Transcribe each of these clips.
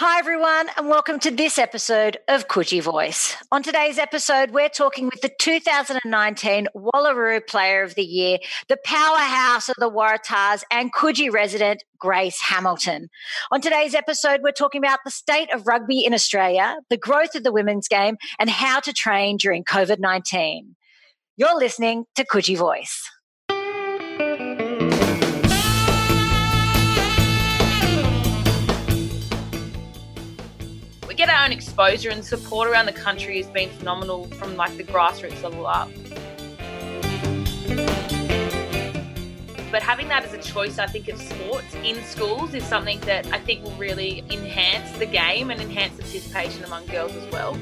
Hi, everyone, and welcome to this episode of Coogee Voice. On today's episode, we're talking with the 2019 Wallaroo Player of the Year, the powerhouse of the Waratahs, and Coogee resident Grace Hamilton. On today's episode, we're talking about the state of rugby in Australia, the growth of the women's game, and how to train during COVID 19. You're listening to Coogee Voice. Exposure and support around the country has been phenomenal from like the grassroots level up. But having that as a choice, I think, of sports in schools is something that I think will really enhance the game and enhance participation among girls as well.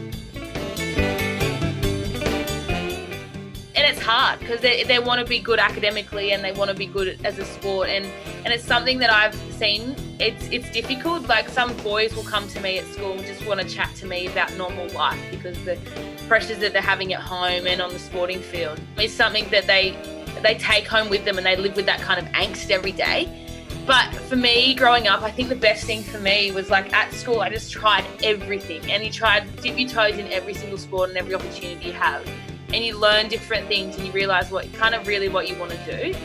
and it's hard because they, they want to be good academically and they want to be good as a sport and and it's something that I've seen it's it's difficult like some boys will come to me at school and just want to chat to me about normal life because the pressures that they're having at home and on the sporting field is something that they they take home with them and they live with that kind of angst every day but for me, growing up, I think the best thing for me was like at school, I just tried everything. And you tried dip your toes in every single sport and every opportunity you have and you learn different things and you realize what kind of really what you want to do.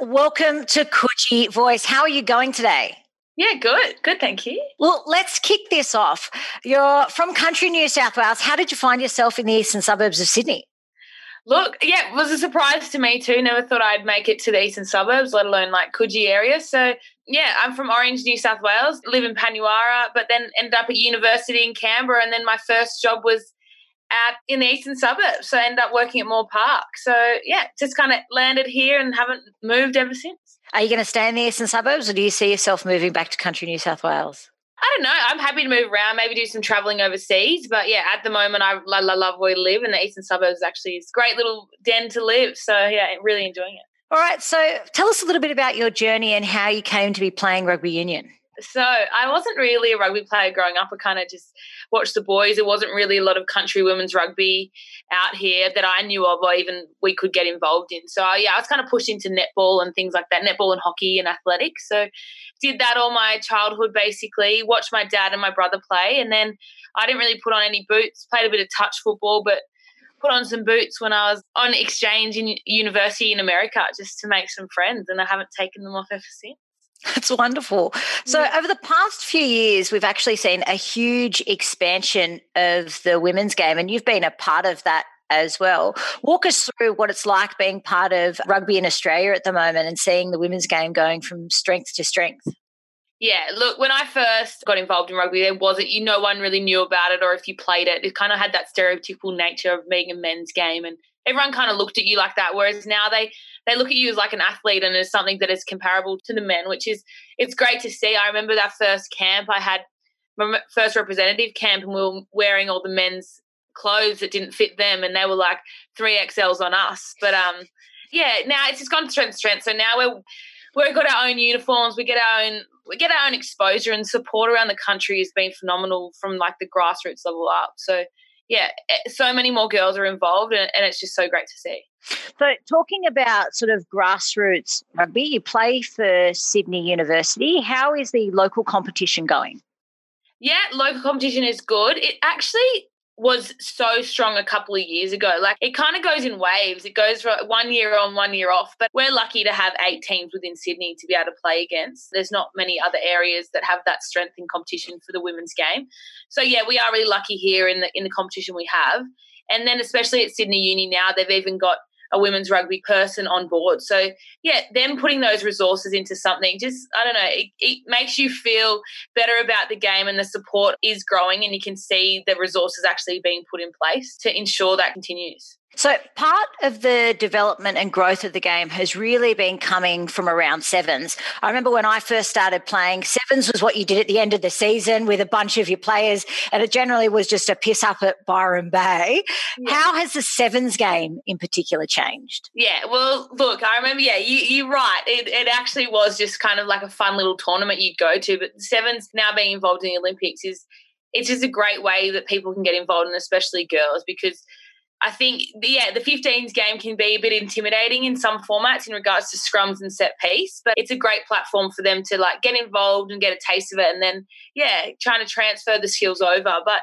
Welcome to Coogee Voice. How are you going today? Yeah, good. Good, thank you. Well, let's kick this off. You're from country New South Wales. How did you find yourself in the eastern suburbs of Sydney? Look, yeah, it was a surprise to me too. Never thought I'd make it to the eastern suburbs, let alone like Coogee area. So yeah, I'm from Orange, New South Wales, live in Panuara, but then ended up at university in Canberra, and then my first job was out in the eastern suburbs. So I ended up working at Moore Park. So yeah, just kind of landed here and haven't moved ever since. Are you going to stay in the eastern suburbs, or do you see yourself moving back to country New South Wales? I don't know. I'm happy to move around, maybe do some traveling overseas. But yeah, at the moment, I, I love where we live, and the eastern suburbs actually is a great little den to live. So yeah, really enjoying it. All right. So tell us a little bit about your journey and how you came to be playing rugby union. So I wasn't really a rugby player growing up. I kind of just watched the boys. There wasn't really a lot of country women's rugby out here that I knew of, or even we could get involved in. So yeah, I was kind of pushed into netball and things like that, netball and hockey and athletics. So did that all my childhood basically. Watched my dad and my brother play, and then I didn't really put on any boots. Played a bit of touch football, but put on some boots when I was on exchange in university in America just to make some friends, and I haven't taken them off ever since. That's wonderful. So, yeah. over the past few years, we've actually seen a huge expansion of the women's game, and you've been a part of that as well. Walk us through what it's like being part of rugby in Australia at the moment and seeing the women's game going from strength to strength. Yeah, look, when I first got involved in rugby, there wasn't, you no one really knew about it, or if you played it, it kind of had that stereotypical nature of being a men's game, and everyone kind of looked at you like that. Whereas now they they look at you as like an athlete and as something that is comparable to the men, which is it's great to see. I remember that first camp I had my first representative camp, and we were wearing all the men's clothes that didn't fit them, and they were like three XLs on us. But um, yeah, now it's just gone strength strength. So now we're we've got our own uniforms. We get our own we get our own exposure and support around the country has been phenomenal from like the grassroots level up. So yeah, eh, so many more girls are involved, and, and it's just so great to see. So, talking about sort of grassroots rugby, you play for Sydney University. How is the local competition going? Yeah, local competition is good. It actually was so strong a couple of years ago. Like it kind of goes in waves. It goes one year on, one year off. But we're lucky to have eight teams within Sydney to be able to play against. There's not many other areas that have that strength in competition for the women's game. So yeah, we are really lucky here in the in the competition we have. And then especially at Sydney Uni now, they've even got a women's rugby person on board. So yeah, them putting those resources into something just I don't know, it, it, makes you feel better about the game and the support is growing and you can see the resources actually being put in place to ensure that continues. So, part of the development and growth of the game has really been coming from around sevens. I remember when I first started playing, sevens was what you did at the end of the season with a bunch of your players, and it generally was just a piss up at Byron Bay. Yeah. How has the sevens game in particular changed? Yeah, well, look, I remember, yeah, you, you're right. It, it actually was just kind of like a fun little tournament you'd go to, but sevens now being involved in the Olympics is it's just a great way that people can get involved, and especially girls, because I think, yeah, the 15s game can be a bit intimidating in some formats in regards to scrums and set piece, but it's a great platform for them to like get involved and get a taste of it and then, yeah, trying to transfer the skills over. But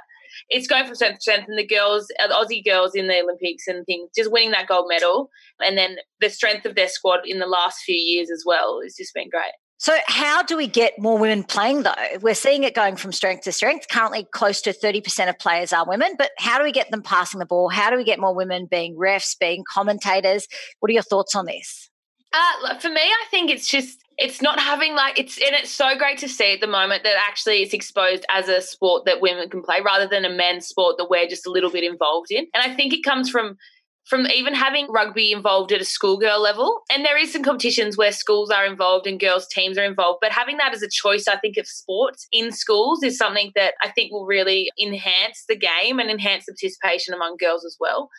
it's going from strength to strength. And the girls, uh, the Aussie girls in the Olympics and things, just winning that gold medal. And then the strength of their squad in the last few years as well has just been great. So, how do we get more women playing though? We're seeing it going from strength to strength. Currently, close to 30% of players are women, but how do we get them passing the ball? How do we get more women being refs, being commentators? What are your thoughts on this? Uh, for me, I think it's just it's not having like it's and it's so great to see at the moment that actually it's exposed as a sport that women can play rather than a men's sport that we're just a little bit involved in. And I think it comes from from even having rugby involved at a schoolgirl level. And there is some competitions where schools are involved and girls' teams are involved, but having that as a choice, I think, of sports in schools is something that I think will really enhance the game and enhance the participation among girls as well.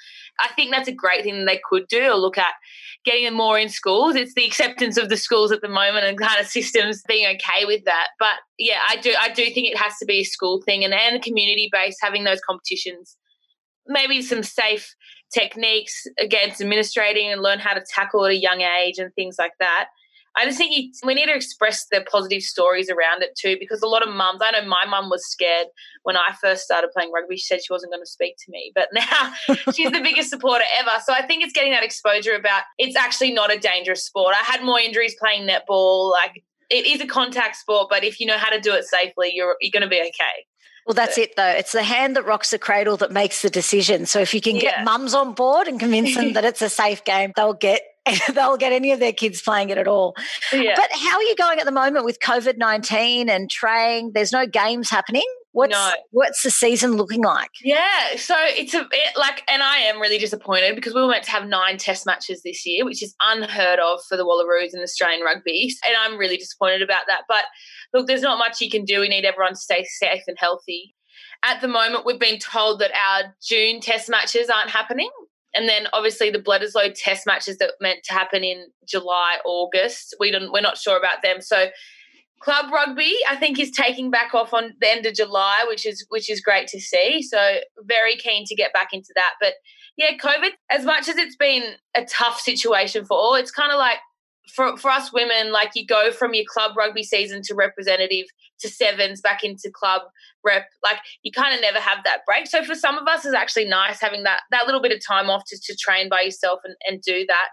I think that's a great thing they could do or look at getting them more in schools. It's the acceptance of the schools at the moment and kind of systems being okay with that. But yeah, I do I do think it has to be a school thing and, and community based, having those competitions. Maybe some safe techniques against administrating and learn how to tackle at a young age and things like that. I just think you, we need to express the positive stories around it too, because a lot of mums, I know my mum was scared when I first started playing rugby. She said she wasn't going to speak to me, but now she's the biggest supporter ever. So I think it's getting that exposure about it's actually not a dangerous sport. I had more injuries playing netball. Like it is a contact sport, but if you know how to do it safely, you're you're going to be okay. Well, that's it though. It's the hand that rocks the cradle that makes the decision. So if you can get yeah. mums on board and convince them that it's a safe game, they'll get they'll get any of their kids playing it at all. Yeah. But how are you going at the moment with COVID nineteen and training? There's no games happening. What's no. what's the season looking like? Yeah, so it's a it, like, and I am really disappointed because we were meant to have nine Test matches this year, which is unheard of for the Wallaroos and Australian rugby, and I'm really disappointed about that. But look, there's not much you can do. We need everyone to stay safe and healthy. At the moment, we've been told that our June Test matches aren't happening, and then obviously the Bledisloe Test matches that meant to happen in July, August. We don't, we're not sure about them, so club rugby i think is taking back off on the end of july which is which is great to see so very keen to get back into that but yeah covid as much as it's been a tough situation for all it's kind of like for, for us women like you go from your club rugby season to representative to sevens back into club rep like you kind of never have that break so for some of us it's actually nice having that that little bit of time off to, to train by yourself and, and do that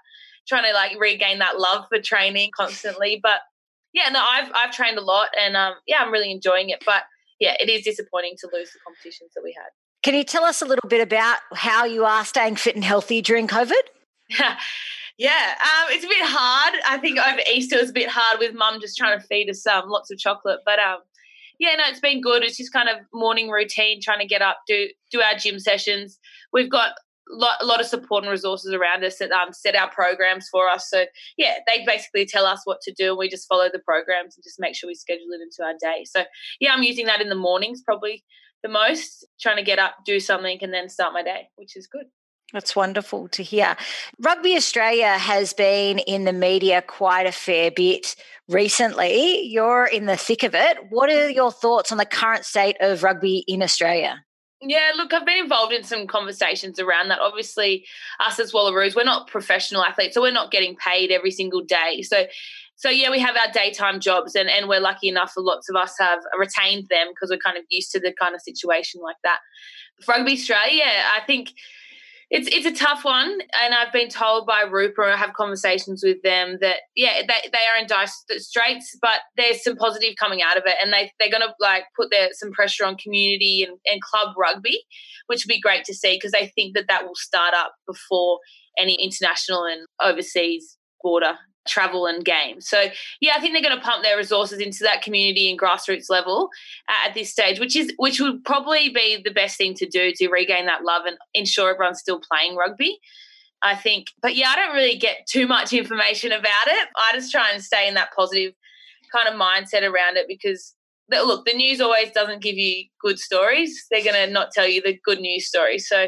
trying to like regain that love for training constantly but yeah, no, I've I've trained a lot, and um, yeah, I'm really enjoying it. But yeah, it is disappointing to lose the competitions that we had. Can you tell us a little bit about how you are staying fit and healthy during COVID? yeah, um, it's a bit hard. I think over Easter it was a bit hard with mum just trying to feed us um, lots of chocolate. But um, yeah, no, it's been good. It's just kind of morning routine, trying to get up, do do our gym sessions. We've got lot, a lot of support and resources around us that um, set our programs for us. So yeah, they basically tell us what to do, and we just follow the programs and just make sure we schedule it into our day. So yeah, I'm using that in the mornings probably the most, trying to get up, do something, and then start my day, which is good. That's wonderful to hear. Rugby Australia has been in the media quite a fair bit recently. You're in the thick of it. What are your thoughts on the current state of rugby in Australia? Yeah, look, I've been involved in some conversations around that. Obviously, us as Wallaroos, we're not professional athletes, so we're not getting paid every single day. So, so yeah, we have our daytime jobs, and and we're lucky enough lots of us have retained them because we're kind of used to the kind of situation like that. For Rugby Australia, I think it's it's a tough one, and I've been told by RUPA. I have conversations with them that yeah, they, they are in dire straits, but there's some positive coming out of it, and they they're to like put their some pressure on community and, and club rugby, which would be great to see because they think that that will start up before any international and overseas border travel and games. So yeah, I think they're going to pump their resources into that community and grassroots level uh, at this stage, which is which would probably be the best thing to do to regain that love and ensure everyone's still playing rugby. I think, but yeah, I don't really get too much information about it. I just try and stay in that positive kind of mindset around it because look, the news always doesn't give you good stories. They're going to not tell you the good news stories. So,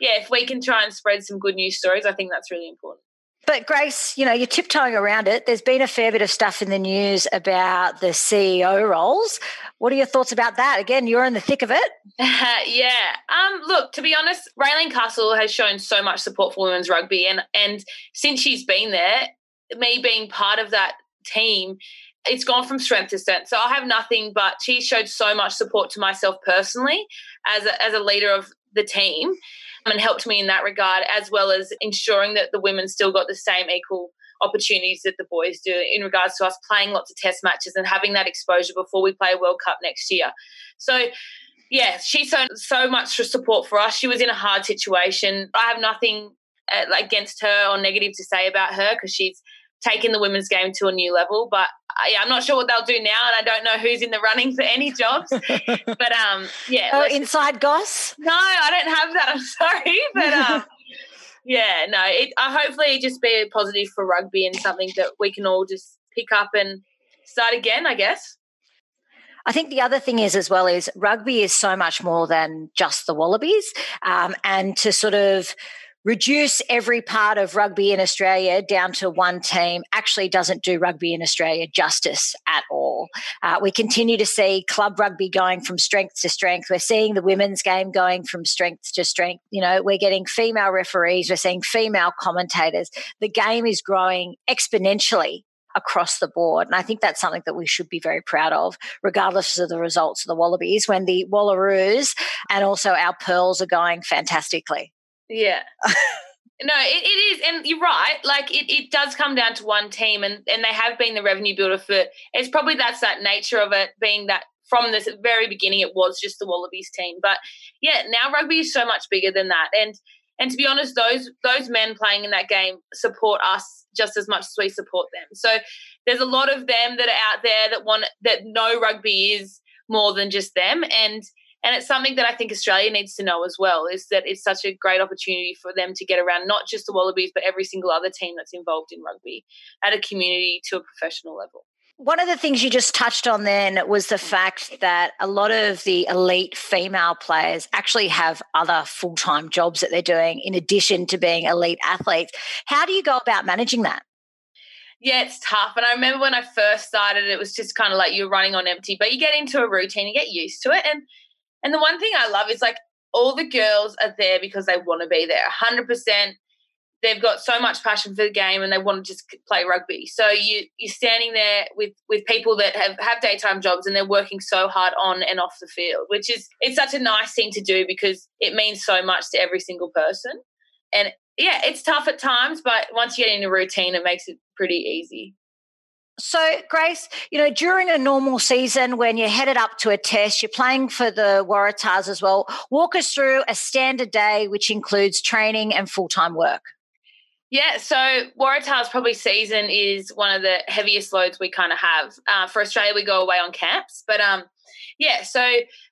yeah, if we can try and spread some good news stories, I think that's really important. But Grace, you know, you're tiptoeing around it. There's been a fair bit of stuff in the news about the CEO roles. What are your thoughts about that? Again, you're in the thick of it. yeah. Um, look, to be honest, Raelene Castle has shown so much support for women's rugby, and and since she's been there, me being part of that team, it's gone from strength to strength. So I have nothing but she showed so much support to myself personally as a, as a leader of the team and helped me in that regard, as well as ensuring that the women still got the same equal opportunities that the boys do in regards to us playing lots of test matches and having that exposure before we play World Cup next year. So, yeah, she's shown so much support for us. She was in a hard situation. I have nothing uh, against her or negative to say about her because she's taken the women's game to a new level. But uh, yeah, I'm not sure what they'll do now, and I don't know who's in the running for any jobs. but um, yeah. Oh, inside goss? No, I don't have that. I'm sorry, but um, yeah, no. It uh, hopefully it just be a positive for rugby and something that we can all just pick up and start again. I guess. I think the other thing is as well is rugby is so much more than just the Wallabies, um, and to sort of reduce every part of rugby in Australia down to one team actually doesn't do rugby in Australia justice at all. Uh, we continue to see club rugby going from strength to strength. We're seeing the women's game going from strength to strength. You know, we're getting female referees, we're seeing female commentators. The game is growing exponentially across the board. And I think that's something that we should be very proud of, regardless of the results of the Wallabies, when the Wallaroos and also our Pearls are going fantastically. Yeah. no, it, it is, and you're right. Like it, it does come down to one team, and and they have been the revenue builder for. It's probably that's that nature of it being that from the very beginning it was just the Wallabies team, but yeah, now rugby is so much bigger than that, and and to be honest, those those men playing in that game support us just as much as we support them. So there's a lot of them that are out there that want that know rugby is more than just them, and and it's something that I think Australia needs to know as well is that it's such a great opportunity for them to get around not just the Wallabies, but every single other team that's involved in rugby at a community to a professional level. One of the things you just touched on then was the fact that a lot of the elite female players actually have other full time jobs that they're doing in addition to being elite athletes. How do you go about managing that? Yeah, it's tough. And I remember when I first started, it was just kind of like you're running on empty, but you get into a routine, you get used to it. And and the one thing I love is like all the girls are there because they want to be there 100%. They've got so much passion for the game and they want to just play rugby. So you you're standing there with with people that have have daytime jobs and they're working so hard on and off the field, which is it's such a nice thing to do because it means so much to every single person. And yeah, it's tough at times, but once you get in a routine, it makes it pretty easy. So, Grace, you know, during a normal season when you're headed up to a test, you're playing for the Waratahs as well. Walk us through a standard day, which includes training and full time work. Yeah, so Waratahs probably season is one of the heaviest loads we kind of have. Uh, for Australia, we go away on camps, but um, yeah. So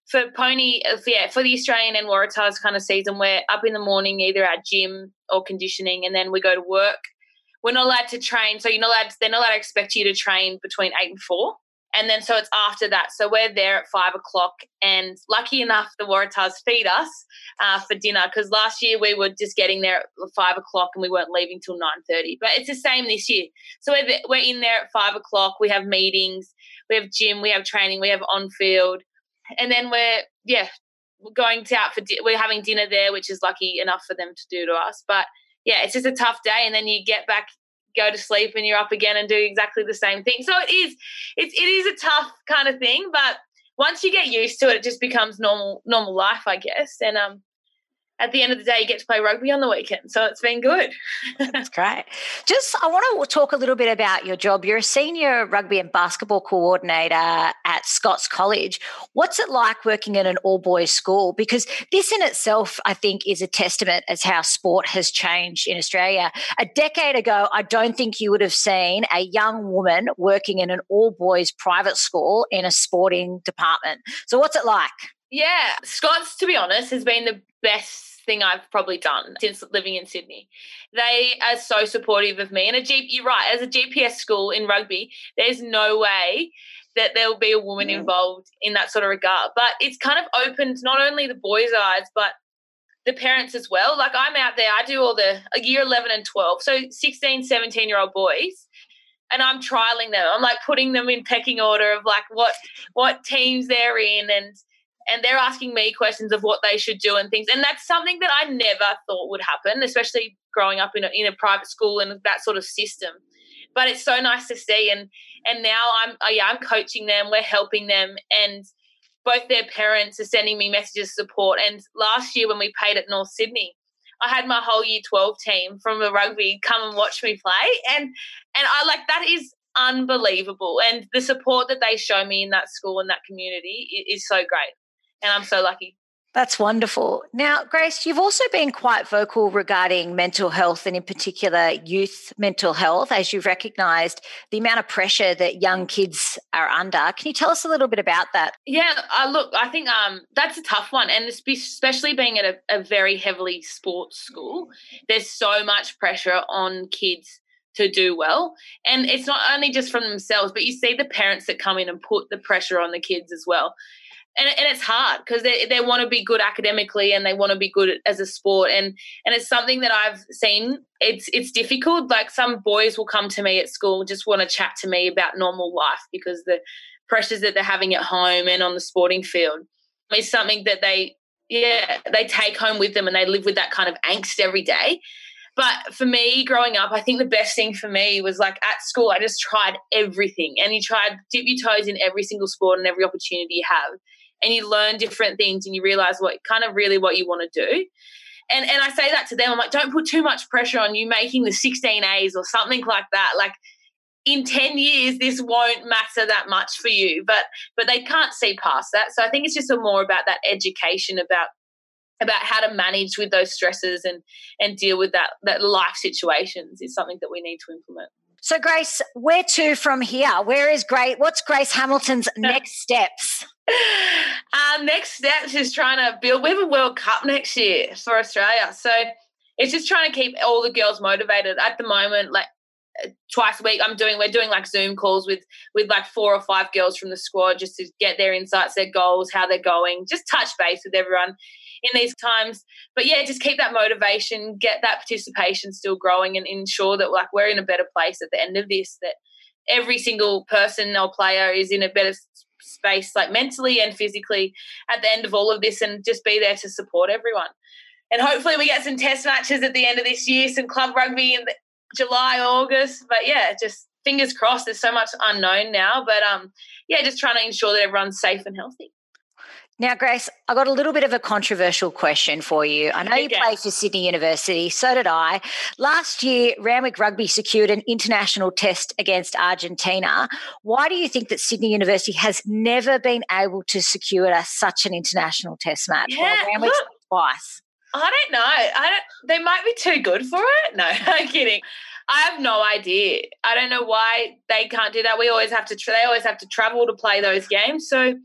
for pony, uh, yeah, for the Australian and Waratahs kind of season, we're up in the morning, either at gym or conditioning, and then we go to work we're not allowed to train. So you're not allowed. They're not allowed to expect you to train between eight and four. And then so it's after that. So we're there at five o'clock, and lucky enough, the Waratahs feed us uh, for dinner because last year we were just getting there at five o'clock and we weren't leaving till nine thirty. But it's the same this year. So we're we're in there at five o'clock. We have meetings, we have gym, we have training, we have on field, and then we're yeah we're going to out for di- we're having dinner there, which is lucky enough for them to do to us. But yeah, it's just a tough day, and then you get back, go to sleep, and you're up again and do exactly the same thing. So it is, it's it is a tough kind of thing, but once you get used to it, it just becomes normal normal life, I guess. And um, at the end of the day, you get to play rugby on the weekend. So it's been good. That's great. Just, I want to talk a little bit about your job. You're a senior rugby and basketball coordinator at Scots College. What's it like working in an all boys school? Because this in itself, I think, is a testament as how sport has changed in Australia. A decade ago, I don't think you would have seen a young woman working in an all boys private school in a sporting department. So, what's it like? Yeah, Scots, to be honest, has been the best thing I've probably done since living in Sydney. They are so supportive of me. And a G, you're right, as a GPS school in rugby, there's no way that there will be a woman involved in that sort of regard. But it's kind of opened not only the boys' eyes, but the parents as well. Like I'm out there, I do all the uh, year 11 and 12. So 16, 17 year old boys and I'm trialing them. I'm like putting them in pecking order of like what what teams they're in and and they're asking me questions of what they should do and things. And that's something that I never thought would happen, especially growing up in a, in a private school and that sort of system. But it's so nice to see, and and now I'm uh, yeah I'm coaching them, we're helping them, and both their parents are sending me messages of support. And last year when we played at North Sydney, I had my whole year 12 team from the rugby come and watch me play. And and I like that is unbelievable. And the support that they show me in that school and that community is so great. And I'm so lucky. That's wonderful. Now, Grace, you've also been quite vocal regarding mental health and, in particular, youth mental health, as you've recognised the amount of pressure that young kids are under. Can you tell us a little bit about that? Yeah, uh, look, I think um, that's a tough one. And especially being at a, a very heavily sports school, there's so much pressure on kids to do well. And it's not only just from themselves, but you see the parents that come in and put the pressure on the kids as well and, and it's hard because they, they want to be good academically and they want to be good as a sport and and it's something that I've seen. It's it's difficult like some boys will come to me at school just want to chat to me about normal life because the pressures that they're having at home and on the sporting field is something that they yeah they take home with them and they live with that kind of angst every day. But for me growing up i think the best thing for me was like at school i just tried everything and you tried dip your toes in every single sport and every opportunity you have and you learn different things and you realize what kind of really what you want to do. And and I say that to them, I'm like, don't put too much pressure on you making the 16 A's or something like that. Like in 10 years this won't matter that much for you but but they can't see past that so i think it's just more about that education about about how to manage with those stresses and and deal with that that life situations is something that we need to implement so grace where to from here where is Grace? what's grace hamilton's next steps Our next steps is trying to build. We have a World Cup next year for Australia, so it's just trying to keep all the girls motivated. At the moment, like uh, twice a week, I'm doing. We're doing like Zoom calls with with like four or five girls from the squad just to get their insights, their goals, how they're going, just touch base with everyone in these times. But yeah, just keep that motivation, get that participation still growing, and ensure that like we're in a better place at the end of this. That every single person or player is in a better space, like mentally and physically, at the end of all of this, and just be there to support everyone. And hopefully, we get some test matches at the end of this year, some club rugby in July, August. But yeah, just fingers crossed. There's so much unknown now, but um, yeah, just trying to ensure that everyone's safe and healthy. Now, Grace, I got a little bit of a controversial question for you. I know you played for Sydney University, so did I. Last year, Randwick Rugby secured an international test against Argentina. Why do you think that Sydney University has never been able to secure such an international test match? Yeah, well, twice. I don't know. I don't. They might be too good for it. No, I'm kidding. I have no idea. I don't know why they can't do that. We always have to. Tra- they always have to travel to play those games. So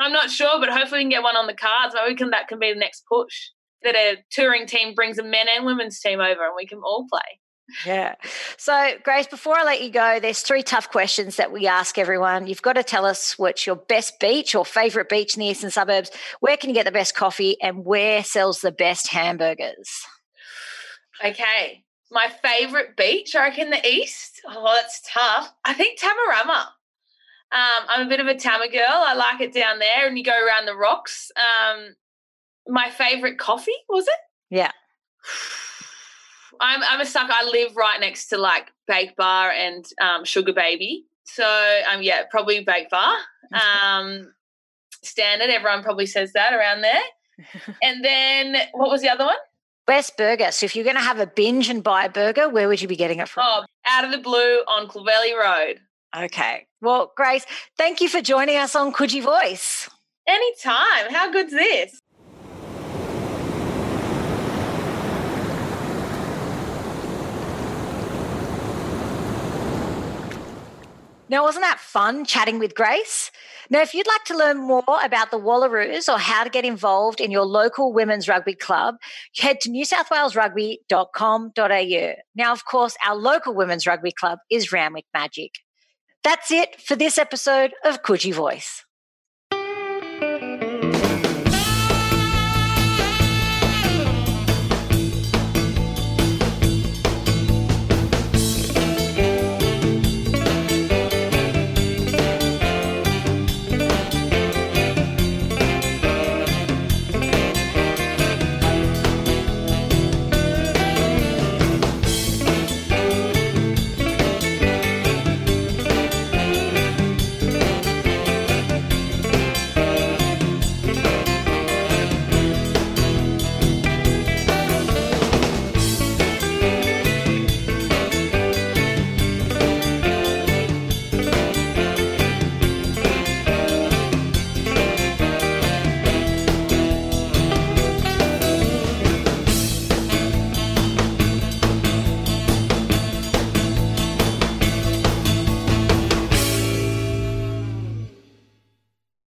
I'm not sure, but hopefully we can get one on the cards. Maybe can, that can be the next push. That a touring team brings a men and women's team over and we can all play. Yeah. So, Grace, before I let you go, there's three tough questions that we ask everyone. You've got to tell us what's your best beach or favourite beach in the eastern suburbs, where can you get the best coffee, and where sells the best hamburgers? Okay. My favourite beach, I reckon the east. Oh, that's tough. I think Tamarama. Um, I'm a bit of a Tama girl. I like it down there, and you go around the rocks. Um, my favorite coffee was it? Yeah. I'm I'm a sucker. I live right next to like Bake Bar and um, Sugar Baby, so um yeah, probably Bake Bar. Um, standard. Everyone probably says that around there. and then what was the other one? Best burger. So if you're going to have a binge and buy a burger, where would you be getting it from? Oh, out of the blue on Clovelly Road. Okay. Well, Grace, thank you for joining us on Coogee Voice. Anytime. How good's this? Now, wasn't that fun chatting with Grace? Now, if you'd like to learn more about the Wallaroos or how to get involved in your local women's rugby club, head to newsouthwalesrugby.com.au. Now, of course, our local women's rugby club is Randwick Magic. That's it for this episode of Coogee Voice.